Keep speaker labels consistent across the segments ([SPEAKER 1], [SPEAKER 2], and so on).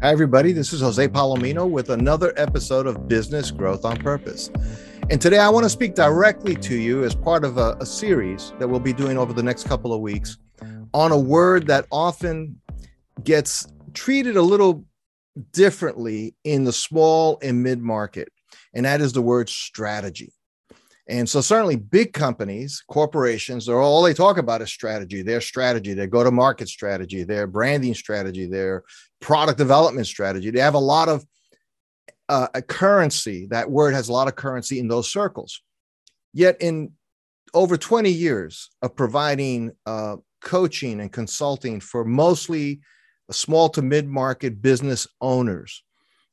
[SPEAKER 1] Hi, everybody. This is Jose Palomino with another episode of Business Growth on Purpose. And today I want to speak directly to you as part of a, a, series that we'll be doing over the next couple of weeks on a word that often gets treated a little differently in the small and mid market, and that is the word strategy. And so, certainly, big companies, corporations, they're all they talk about is strategy, their strategy, their go to market strategy, their branding strategy, their product development strategy. They have a lot of uh, a currency. That word has a lot of currency in those circles. Yet, in over 20 years of providing uh, coaching and consulting for mostly small to mid market business owners,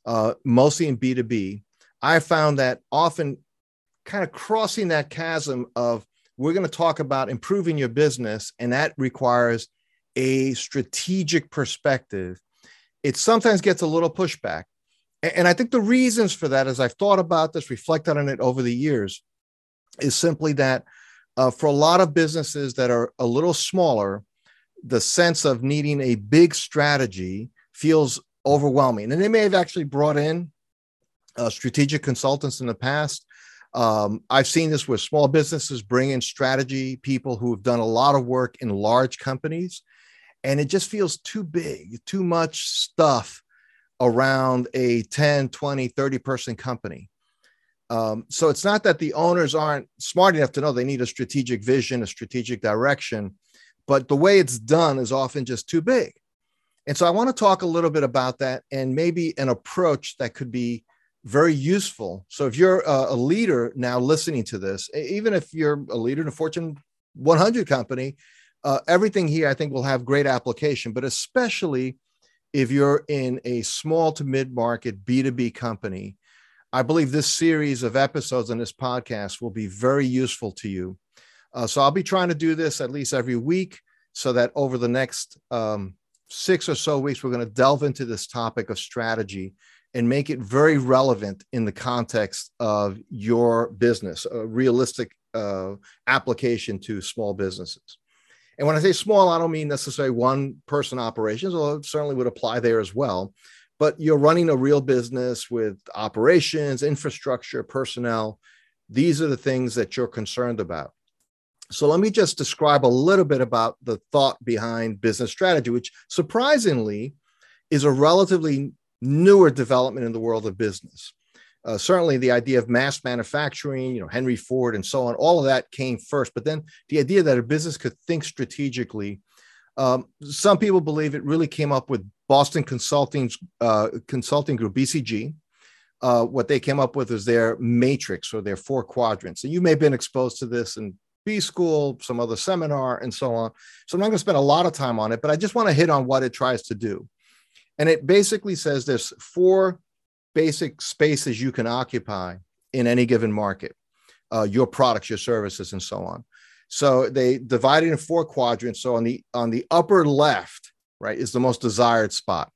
[SPEAKER 1] uh, mostly in B2B, I found that often kind of crossing that chasm of we're going to talk about improving your business, and that requires a strategic perspective. It sometimes gets a little pushback. And I think the reasons for that, as I've thought about this, reflected on it over the years, is simply that uh, for a lot of businesses that are a little smaller, the sense of needing a big strategy feels overwhelming. And they may have actually brought in uh, strategic consultants in the past um, I've seen this with small businesses bring in strategy people who have done a lot of work in large companies, and it just feels too big, too much stuff around a 10, 20, 30 person company. Um, so it's not that the owners aren't smart enough to know they need a strategic vision, a strategic direction, but the way it's done is often just too big. And so I want to talk a little bit about that and maybe an approach that could be very useful. So if you're a, leader now listening to this, even if you're a leader in a Fortune 100 company, uh, everything here I think will have great application, but especially if you're in a small to mid market B2B company, I believe this series of episodes on this podcast will be very useful to you. Uh, so I'll be trying to do this at least every week so that over the next um, six or so weeks, we're going to delve into this topic of strategy and make it very relevant in the context of your business, a realistic uh, application to small businesses. And when I say small, I don't mean necessarily one person operations, although it certainly would apply there as well. But you're running a real business with operations, infrastructure, personnel. These are the things that you're concerned about. So let me just describe a little bit about the thought behind business strategy, which surprisingly is a relatively newer development in the world of business. Uh, certainly, the idea of mass manufacturing, you know, Henry Ford and so on, all of that came first. But then the idea that a business could think strategically, um, some people believe it really came up with Boston Consulting's uh, consulting group, BCG. Uh, what they came up with is their matrix or their four quadrants. And you may have been exposed to this in B school, some other seminar, and so on. So I'm not going to spend a lot of time on it, but I just want to hit on what it tries to do. And it basically says there's four basic spaces you can occupy in any given market uh, your products, your services, and so on. So they divide it in four quadrants. So on the on the upper left, right, is the most desired spot.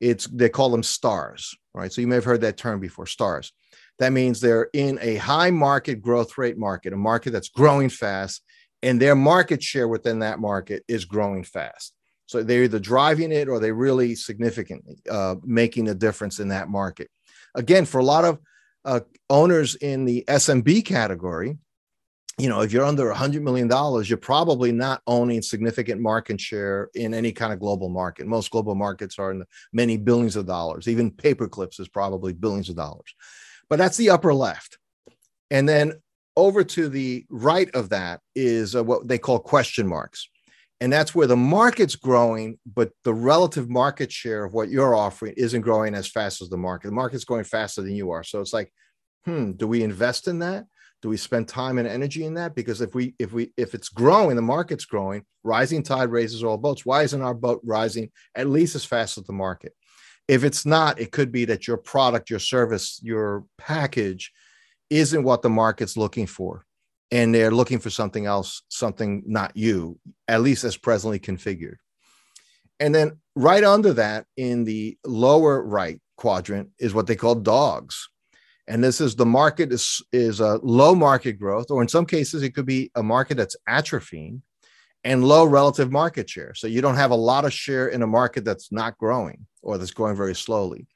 [SPEAKER 1] It's they call them stars, right? So you may have heard that term before, stars. That means they're in a high market growth rate market, a market that's growing fast, and their market share within that market is growing fast. So they're either driving it or they really significantly uh, making a difference in that market. Again, for a lot of uh, owners in the SMB category, you know, if you're under $100 million, you're probably not owning significant market share in any kind of global market. Most global markets are in the many billions of dollars. Even paperclips is probably billions of dollars. But that's the upper left. And then over to the right of that is uh, what they call question marks and that's where the market's growing but the relative market share of what you're offering isn't growing as fast as the market. The market's going faster than you are. So it's like hmm do we invest in that? Do we spend time and energy in that? Because if we if we if it's growing the market's growing rising tide raises all boats. Why isn't our boat rising at least as fast as the market? If it's not it could be that your product your service your package isn't what the market's looking for and they're looking for something else, something not you, at least as presently configured. And then right under that, in the lower right quadrant, is what they call dogs. And this is the market is, is a low market growth, or in some cases, it could be a market that's atrophying. and low relative market share. So you don't have a lot of share in a market that's not growing or that's growing very slowly.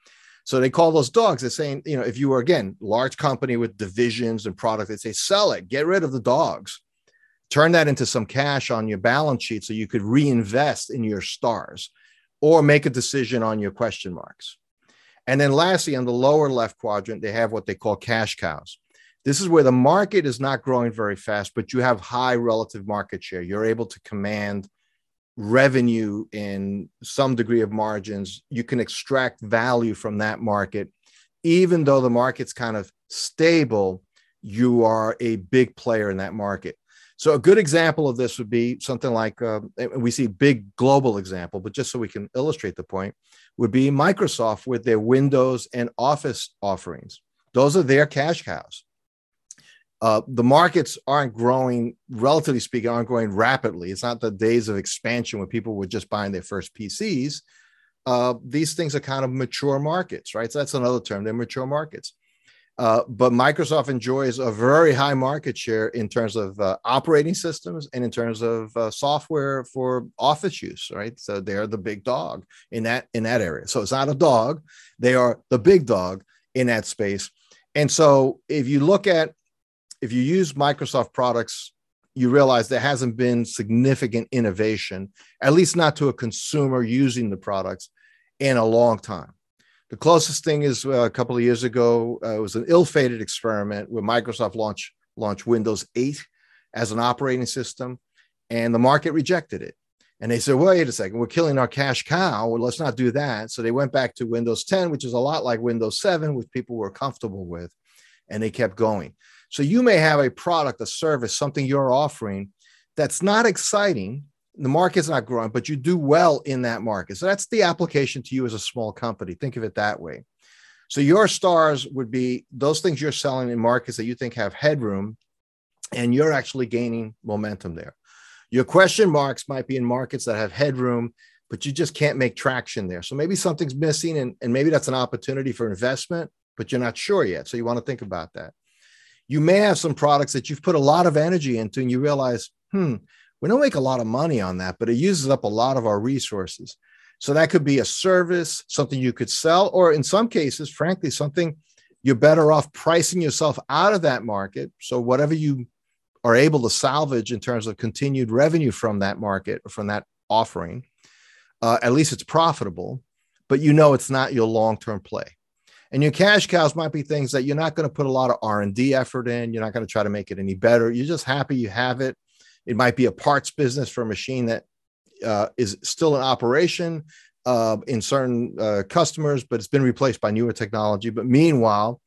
[SPEAKER 1] So they call those dogs. They're saying, you know, if you were again large company with divisions and products, they say sell it, get rid of the dogs, turn that into some cash on your balance sheet so you could reinvest in your stars, or make a decision on your question marks. And then lastly, on the lower left quadrant, they have what they call cash cows. This is where the market is not growing very fast, but you have high relative market share. You're able to command revenue in some degree of margins. You can extract value from that market. Even though the market's kind of stable, you are a big player in that market. So a good example of this would be something like uh, we see big global example, but just so we can illustrate the point, would be Microsoft with their Windows and Office offerings. Those are their cash cows uh, the markets aren't growing, relatively speaking, aren't growing rapidly. It's not the days of expansion when people were just buying their first PCs. Uh, these things are kind of mature markets, right? So that's another term. They're mature markets. Uh, but Microsoft enjoys a very high market share in terms of uh, operating systems and in terms of uh, software for office use, right? So they're the big dog in that in that area. So it's not a dog; they are the big dog in that space. And so if you look at if you use Microsoft products, you realize there hasn't been significant innovation, at least not to a consumer using the products in a long time. The closest thing is uh, a couple of years ago, uh, it was an ill-fated experiment where Microsoft launched launched Windows 8 as an operating system, and the market rejected it. And they said, wait a second, we're killing our cash cow. Well, let's not do that. So they went back to Windows 10, which is a lot like Windows 7, which people were comfortable with, and they kept going. So you may have a product, a service, something you're offering that's not exciting. The market's not growing, but you do well in that market. So that's the application to you as a small company. Think of it that way. So your stars would be those things you're selling in markets that you think have headroom, and you're actually gaining momentum there. Your question marks might be in markets that have headroom, but you just can't make traction there. So maybe something's missing, and, and maybe that's an opportunity for investment, but you're not sure yet. So you want to think about that you may have some products that you've put a lot of energy into and you realize, hmm, we don't make a lot of money on that, but it uses up a lot of our resources. So that could be a service, something you could sell, or in some cases, frankly, something you're better off pricing yourself out of that market. So whatever you are able to salvage in terms of continued revenue from that market or from that offering, uh, at least it's profitable, but you know it's not your long-term play. And your cash cows might be things that you're not going to put a lot of R&D effort in. You're not going to try to make it any better. You're just happy you have it. It might be a parts business for a machine that uh, is still in operation uh, in certain uh, customers, but it's been replaced by newer technology. But meanwhile,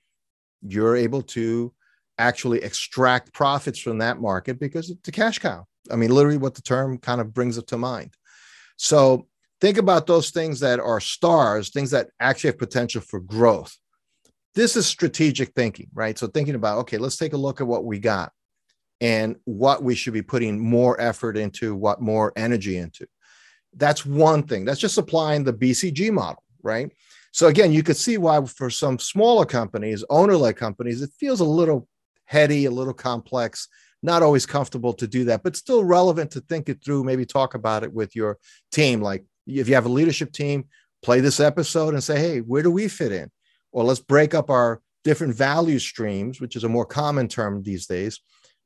[SPEAKER 1] you're able to actually extract profits from that market because it's a cash cow. I mean, literally, what the term kind of brings it to mind. So think about those things that are stars, things that actually have potential for growth. This is strategic thinking, right? So thinking about, okay, let's take a look at what we got and what we should be putting more effort into, what more energy into. That's one thing. That's just applying the BCG model, right? So again, you could see why for some smaller companies, owner-led companies, it feels a little heady, a little complex, not always comfortable to do that, but still relevant to think it through, maybe talk about it with your team like if you have a leadership team, play this episode and say, hey, where do we fit in? Or let's break up our different value streams, which is a more common term these days.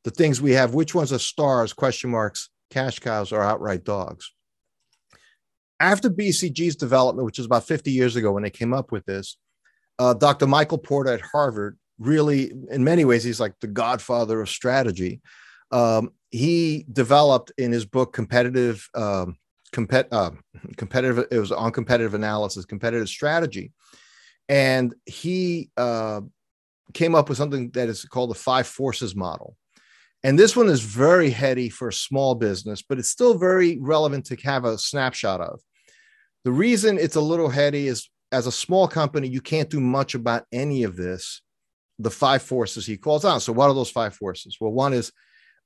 [SPEAKER 1] The things we have, which ones are stars, question marks, cash cows, or outright dogs? After BCG's development, which was about 50 years ago when they came up with this, uh, Dr. Michael Porter at Harvard really, in many ways, he's like the godfather of strategy. Um, he developed in his book Competitive um, compet, uh, competitive it was on competitive analysis competitive strategy. And he uh, came up with something that is called the five forces model. And this one is very heady for a small business but it's still very relevant to have a snapshot of. The reason it's a little heady is as a small company you can't do much about any of this the five forces he calls out. So what are those five forces? Well one is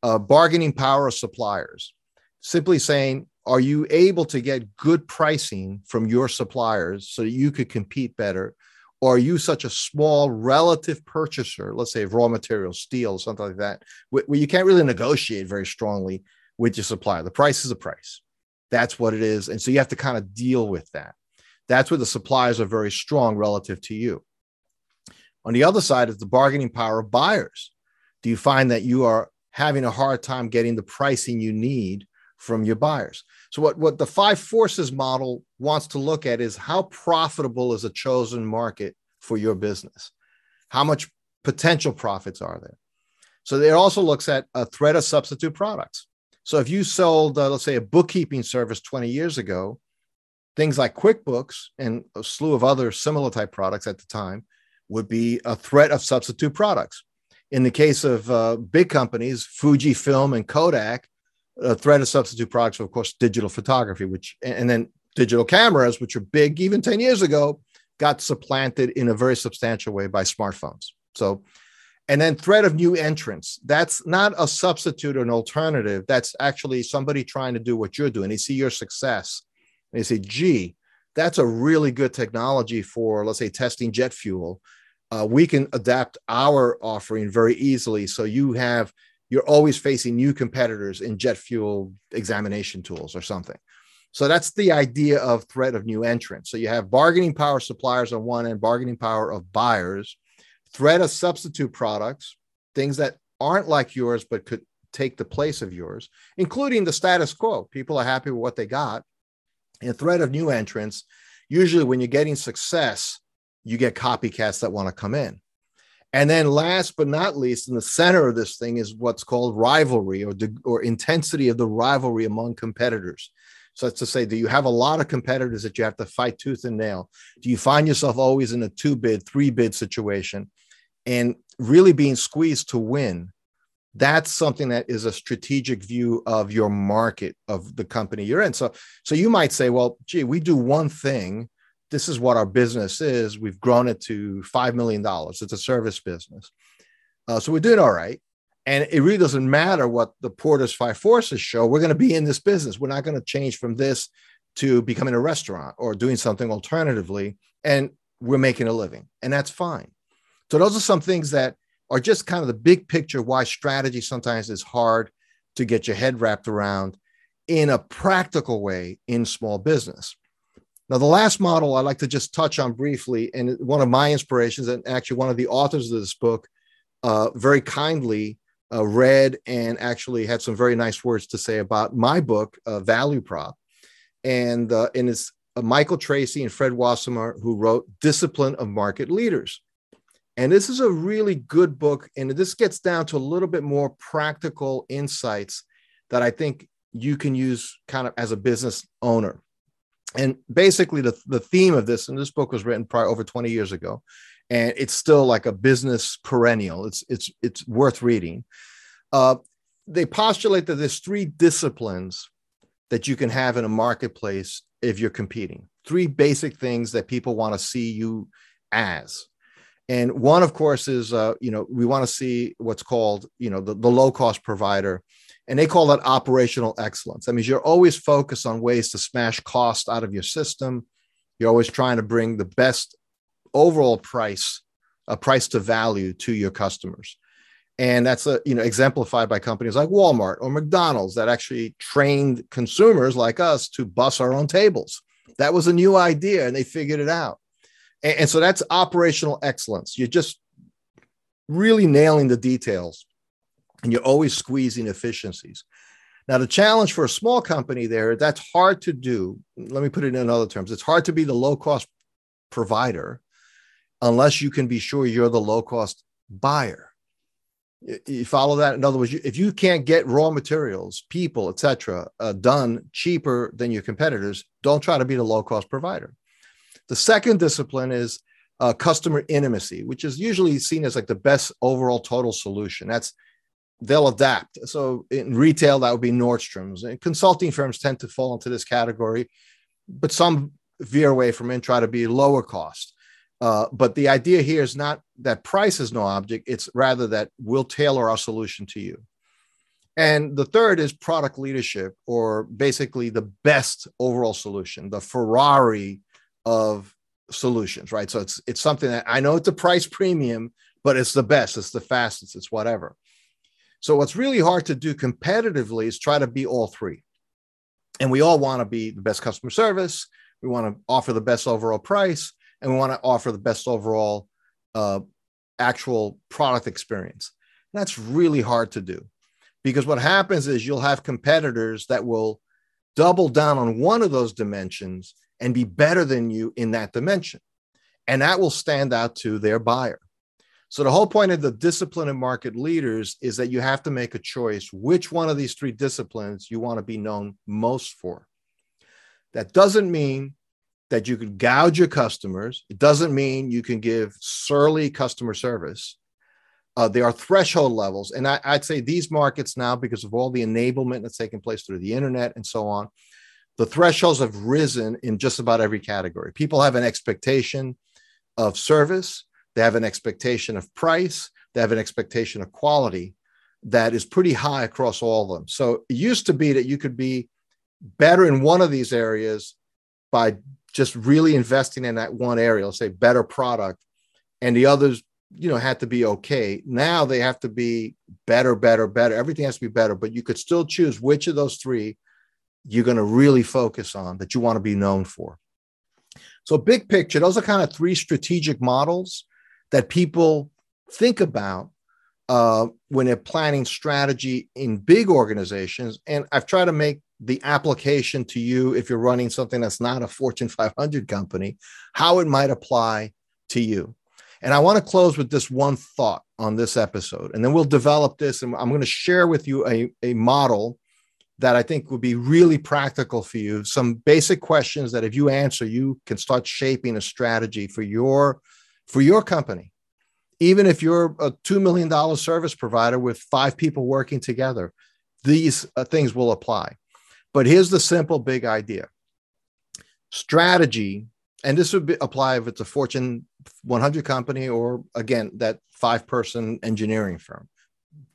[SPEAKER 1] uh, bargaining power of suppliers. Simply saying are you able to get good pricing from your suppliers so that you could compete better? Or are you such a small relative purchaser, let's say raw materials, steel, something like that, where you can't really negotiate very strongly with your supplier. The price is a price. That's what it is. And so you have to kind of deal with that. That's where the suppliers are very strong relative to you. On the other side is the bargaining power of buyers. Do you find that you are having a hard time getting the pricing you need from your buyers? So, what, what the five forces model wants to look at is how profitable is a chosen market for your business? How much potential profits are there? So, it also looks at a threat of substitute products. So, if you sold, uh, let's say, a bookkeeping service 20 years ago, things like QuickBooks and a slew of other similar type products at the time would be a threat of substitute products. In the case of uh, big companies, Fujifilm and Kodak, a threat of substitute products, of course, digital photography, which and then digital cameras, which are big even 10 years ago, got supplanted in a very substantial way by smartphones. So, and then threat of new entrants. That's not a substitute or an alternative. That's actually somebody trying to do what you're doing. They see your success. And they say, gee, that's a really good technology for, let's say, testing jet fuel. Uh, we can adapt our offering very easily. So you have you're always facing new competitors in jet fuel examination tools or something. So that's the idea of threat of new entrants. So you have bargaining power suppliers on one end, bargaining power of buyers, threat of substitute products, things that aren't like yours but could take the place of yours, including the status quo. People are happy with what they got. And threat of new entrants, usually when you're getting success, you get copycats that want to come in. And then last but not least, in the center of this thing is what's called rivalry or, the, or intensity of the rivalry among competitors. So that's to say, do you have a lot of competitors that you have to fight tooth and nail? Do you find yourself always in a two bid, three bid situation and really being squeezed to win? That's something that is a strategic view of your market of the company you're in. So, so you might say, well, gee, we do one thing this is what our business is. We've grown it to $5 million. It's a service business. Uh, so we're doing all right. And it really doesn't matter what the Porter's Five Forces show. We're going to be in this business. We're not going to change from this to becoming a restaurant or doing something alternatively. And we're making a living. And that's fine. So those are some things that are just kind of the big picture why strategy sometimes is hard to get your head wrapped around in a practical way in small business. Now, the last model I'd like to just touch on briefly, and one of my inspirations, and actually one of the authors of this book, uh, very kindly uh, read and actually had some very nice words to say about my book, uh, Value Prop. And, uh, and it's uh, Michael Treacy and Fred Wassenaar who wrote Discipline of Market Leaders. And this is a really good book. And this gets down to a little bit more practical insights that I think you can use kind of as a business owner and basically the, the theme of this and this book was written probably over 20 years ago and it's still like a business perennial. It's it's it's worth reading. Uh, they postulate that there's three disciplines that you can have in a marketplace if you're competing. Three basic things that people want to see you as and one of course is uh, you know we want to see what's called you know the, the low cost provider and they call that operational excellence. That means you're always focused on ways to smash cost out of your system. You're always trying to bring the best overall price, a price to value to your customers. And that's a, you know exemplified by companies like Walmart or McDonald's that actually trained consumers like us to bus our own tables. That was a new idea and they figured it out. And, and so that's operational excellence. You're just really nailing the details and you're always squeezing efficiencies. Now, the challenge for a small company there, that's hard to do. Let me put it in other terms. It's hard to be the low cost provider unless you can be sure you're the low cost buyer. You follow that? In other words, if you can't get raw materials, people, etc., uh, done cheaper than your competitors, don't try to be the low cost provider. The second discipline is uh, customer intimacy, which is usually seen as like the best overall total solution. That's they'll adapt. So in retail, that would be Nordstrom's. And consulting firms tend to fall into this category, but some veer away from it and try to be lower cost. Uh, but the idea here is not that price is no object, it's rather that we'll tailor our solution to you. And the third is product leadership, or basically the best overall solution, the Ferrari of solutions, right? So it's it's something that I know it's a price premium, but it's the best, it's the fastest, it's whatever. So, what's really hard to do competitively is try to be all three. And we all want to be the best customer service. We want to offer the best overall price, and we want to offer the best overall uh, actual product experience. That's really hard to do because what happens is you'll have competitors that will double down on one of those dimensions and be better than you in that dimension. And that will stand out to their buyer. So, the whole point of the discipline of market leaders is that you have to make a choice which one of these three disciplines you want to be known most for. That doesn't mean that you could gouge your customers. It doesn't mean you can give surly customer service. Uh, there are threshold levels. And I, would say these markets now, because of all the enablement that's taking place through the internet and so on, the thresholds have risen in just about every category. People have an expectation of service, they have an expectation of price, they have an expectation of quality that is pretty high across all of them. So it used to be that you could be better in one of these areas by just really investing in that one area, let's say better product, and the others you know had to be okay now they have to be better better better everything has to be better but you could still choose which of those three you're going to really focus on that you want to be known for so big picture those are kind of three strategic models that people think about uh, when they're planning strategy in big organizations and i've tried to make the application to you if you're running something that's not a fortune 500 company how it might apply to you and I want to close with this one thought on this episode, and then we'll develop this. And I'm going to share with you a, a model that I think would be really practical for you. Some basic questions that if you answer, you can start shaping a strategy for your for your company. Even if you're a $2 million service provider with five people working together, these uh, things will apply. But here's the simple big idea strategy and this would be, apply if it's a Fortune 100 company or again that five person engineering firm.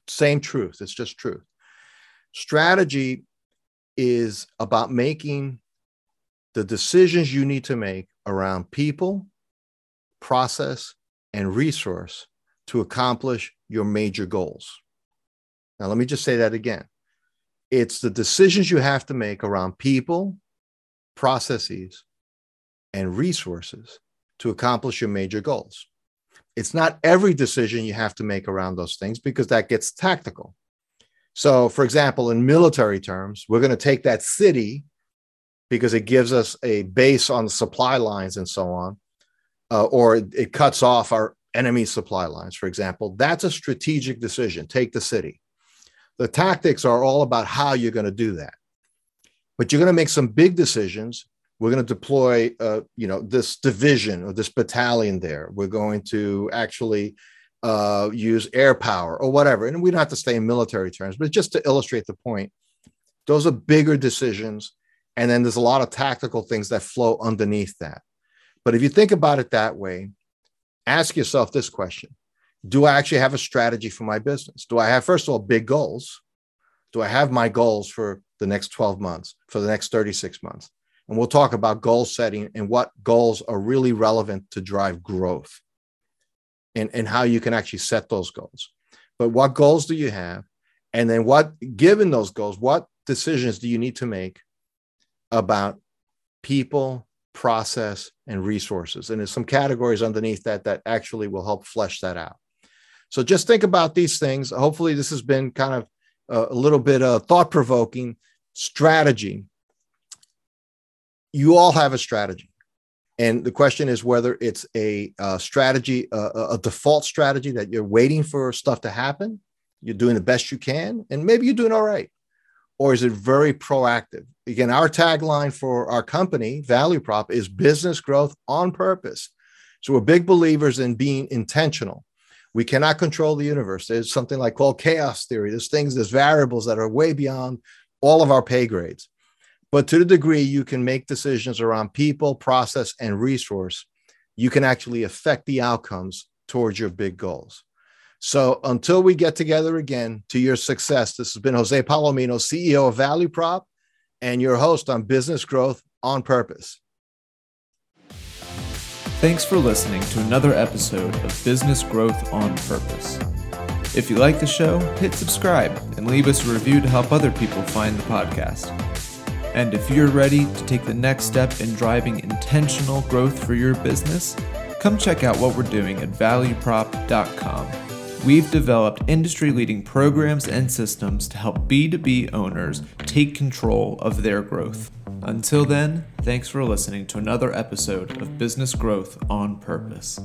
[SPEAKER 1] Same truth. It's just truth. Strategy is about making the decisions you need to make around people, process, and resource to accomplish your major goals. Now, let me just say that again. It's the decisions you have to make around people, processes, and resources to accomplish your major goals. It's not every decision you have to make around those things because that gets tactical. So, for example, in military terms, we're going to take that city because it gives us a base on the supply lines and so on, uh, or it, it cuts off our enemy supply lines, for example. That's a strategic decision. Take the city. The tactics are all about how you're going to do that. But you're going to make some big decisions we're going to deploy uh, you know this division or this battalion there we're going to actually uh, use air power or whatever. And we don't have to stay in military terms but just to illustrate the point those are bigger decisions. And then there's a lot of tactical things that flow underneath that. But if you think about it that way ask yourself this question. Do i actually have a strategy for my business? Do i have first of all big goals? Do i have my goals for the next 12 months for the next 36 months? And we'll talk about goal setting and what goals are really relevant to drive growth and, and how you can actually set those goals. But what goals do you have? And then what, given those goals, what decisions do you need to make about people, process, and resources? And there's some categories underneath that that actually will help flesh that out. So just think about these things. Hopefully, this has been kind of a little bit uh, of thought provoking strategy you all have a strategy. And the question is whether it's a, uh, a strategy, a, a, default strategy that you're waiting for stuff to happen, you're doing the best you can, and maybe you're doing all right. Or is it very proactive? Again, our tagline for our company, Value Prop, is business growth on purpose. So we're big believers in being intentional. We cannot control the universe. There's something like called chaos theory. There's things, there's variables that are way beyond all of our pay grades. But to the degree you can make decisions around people, process, and resource, you can actually affect the outcomes towards your big goals. So until we get together again to your success, this has been Jose Palomino, CEO of Value Prop, and your host on Business Growth on Purpose.
[SPEAKER 2] Thanks for listening to another episode of Business Growth on Purpose. If you like the show, hit subscribe and leave us a review to help other people find the podcast. And if you're ready to take the next step in driving intentional growth for your business, come check out what we're doing at valueprop.com. We've developed industry leading programs and systems to help B2B owners take control of their growth. Until then, thanks for listening to another episode of Business Growth on Purpose.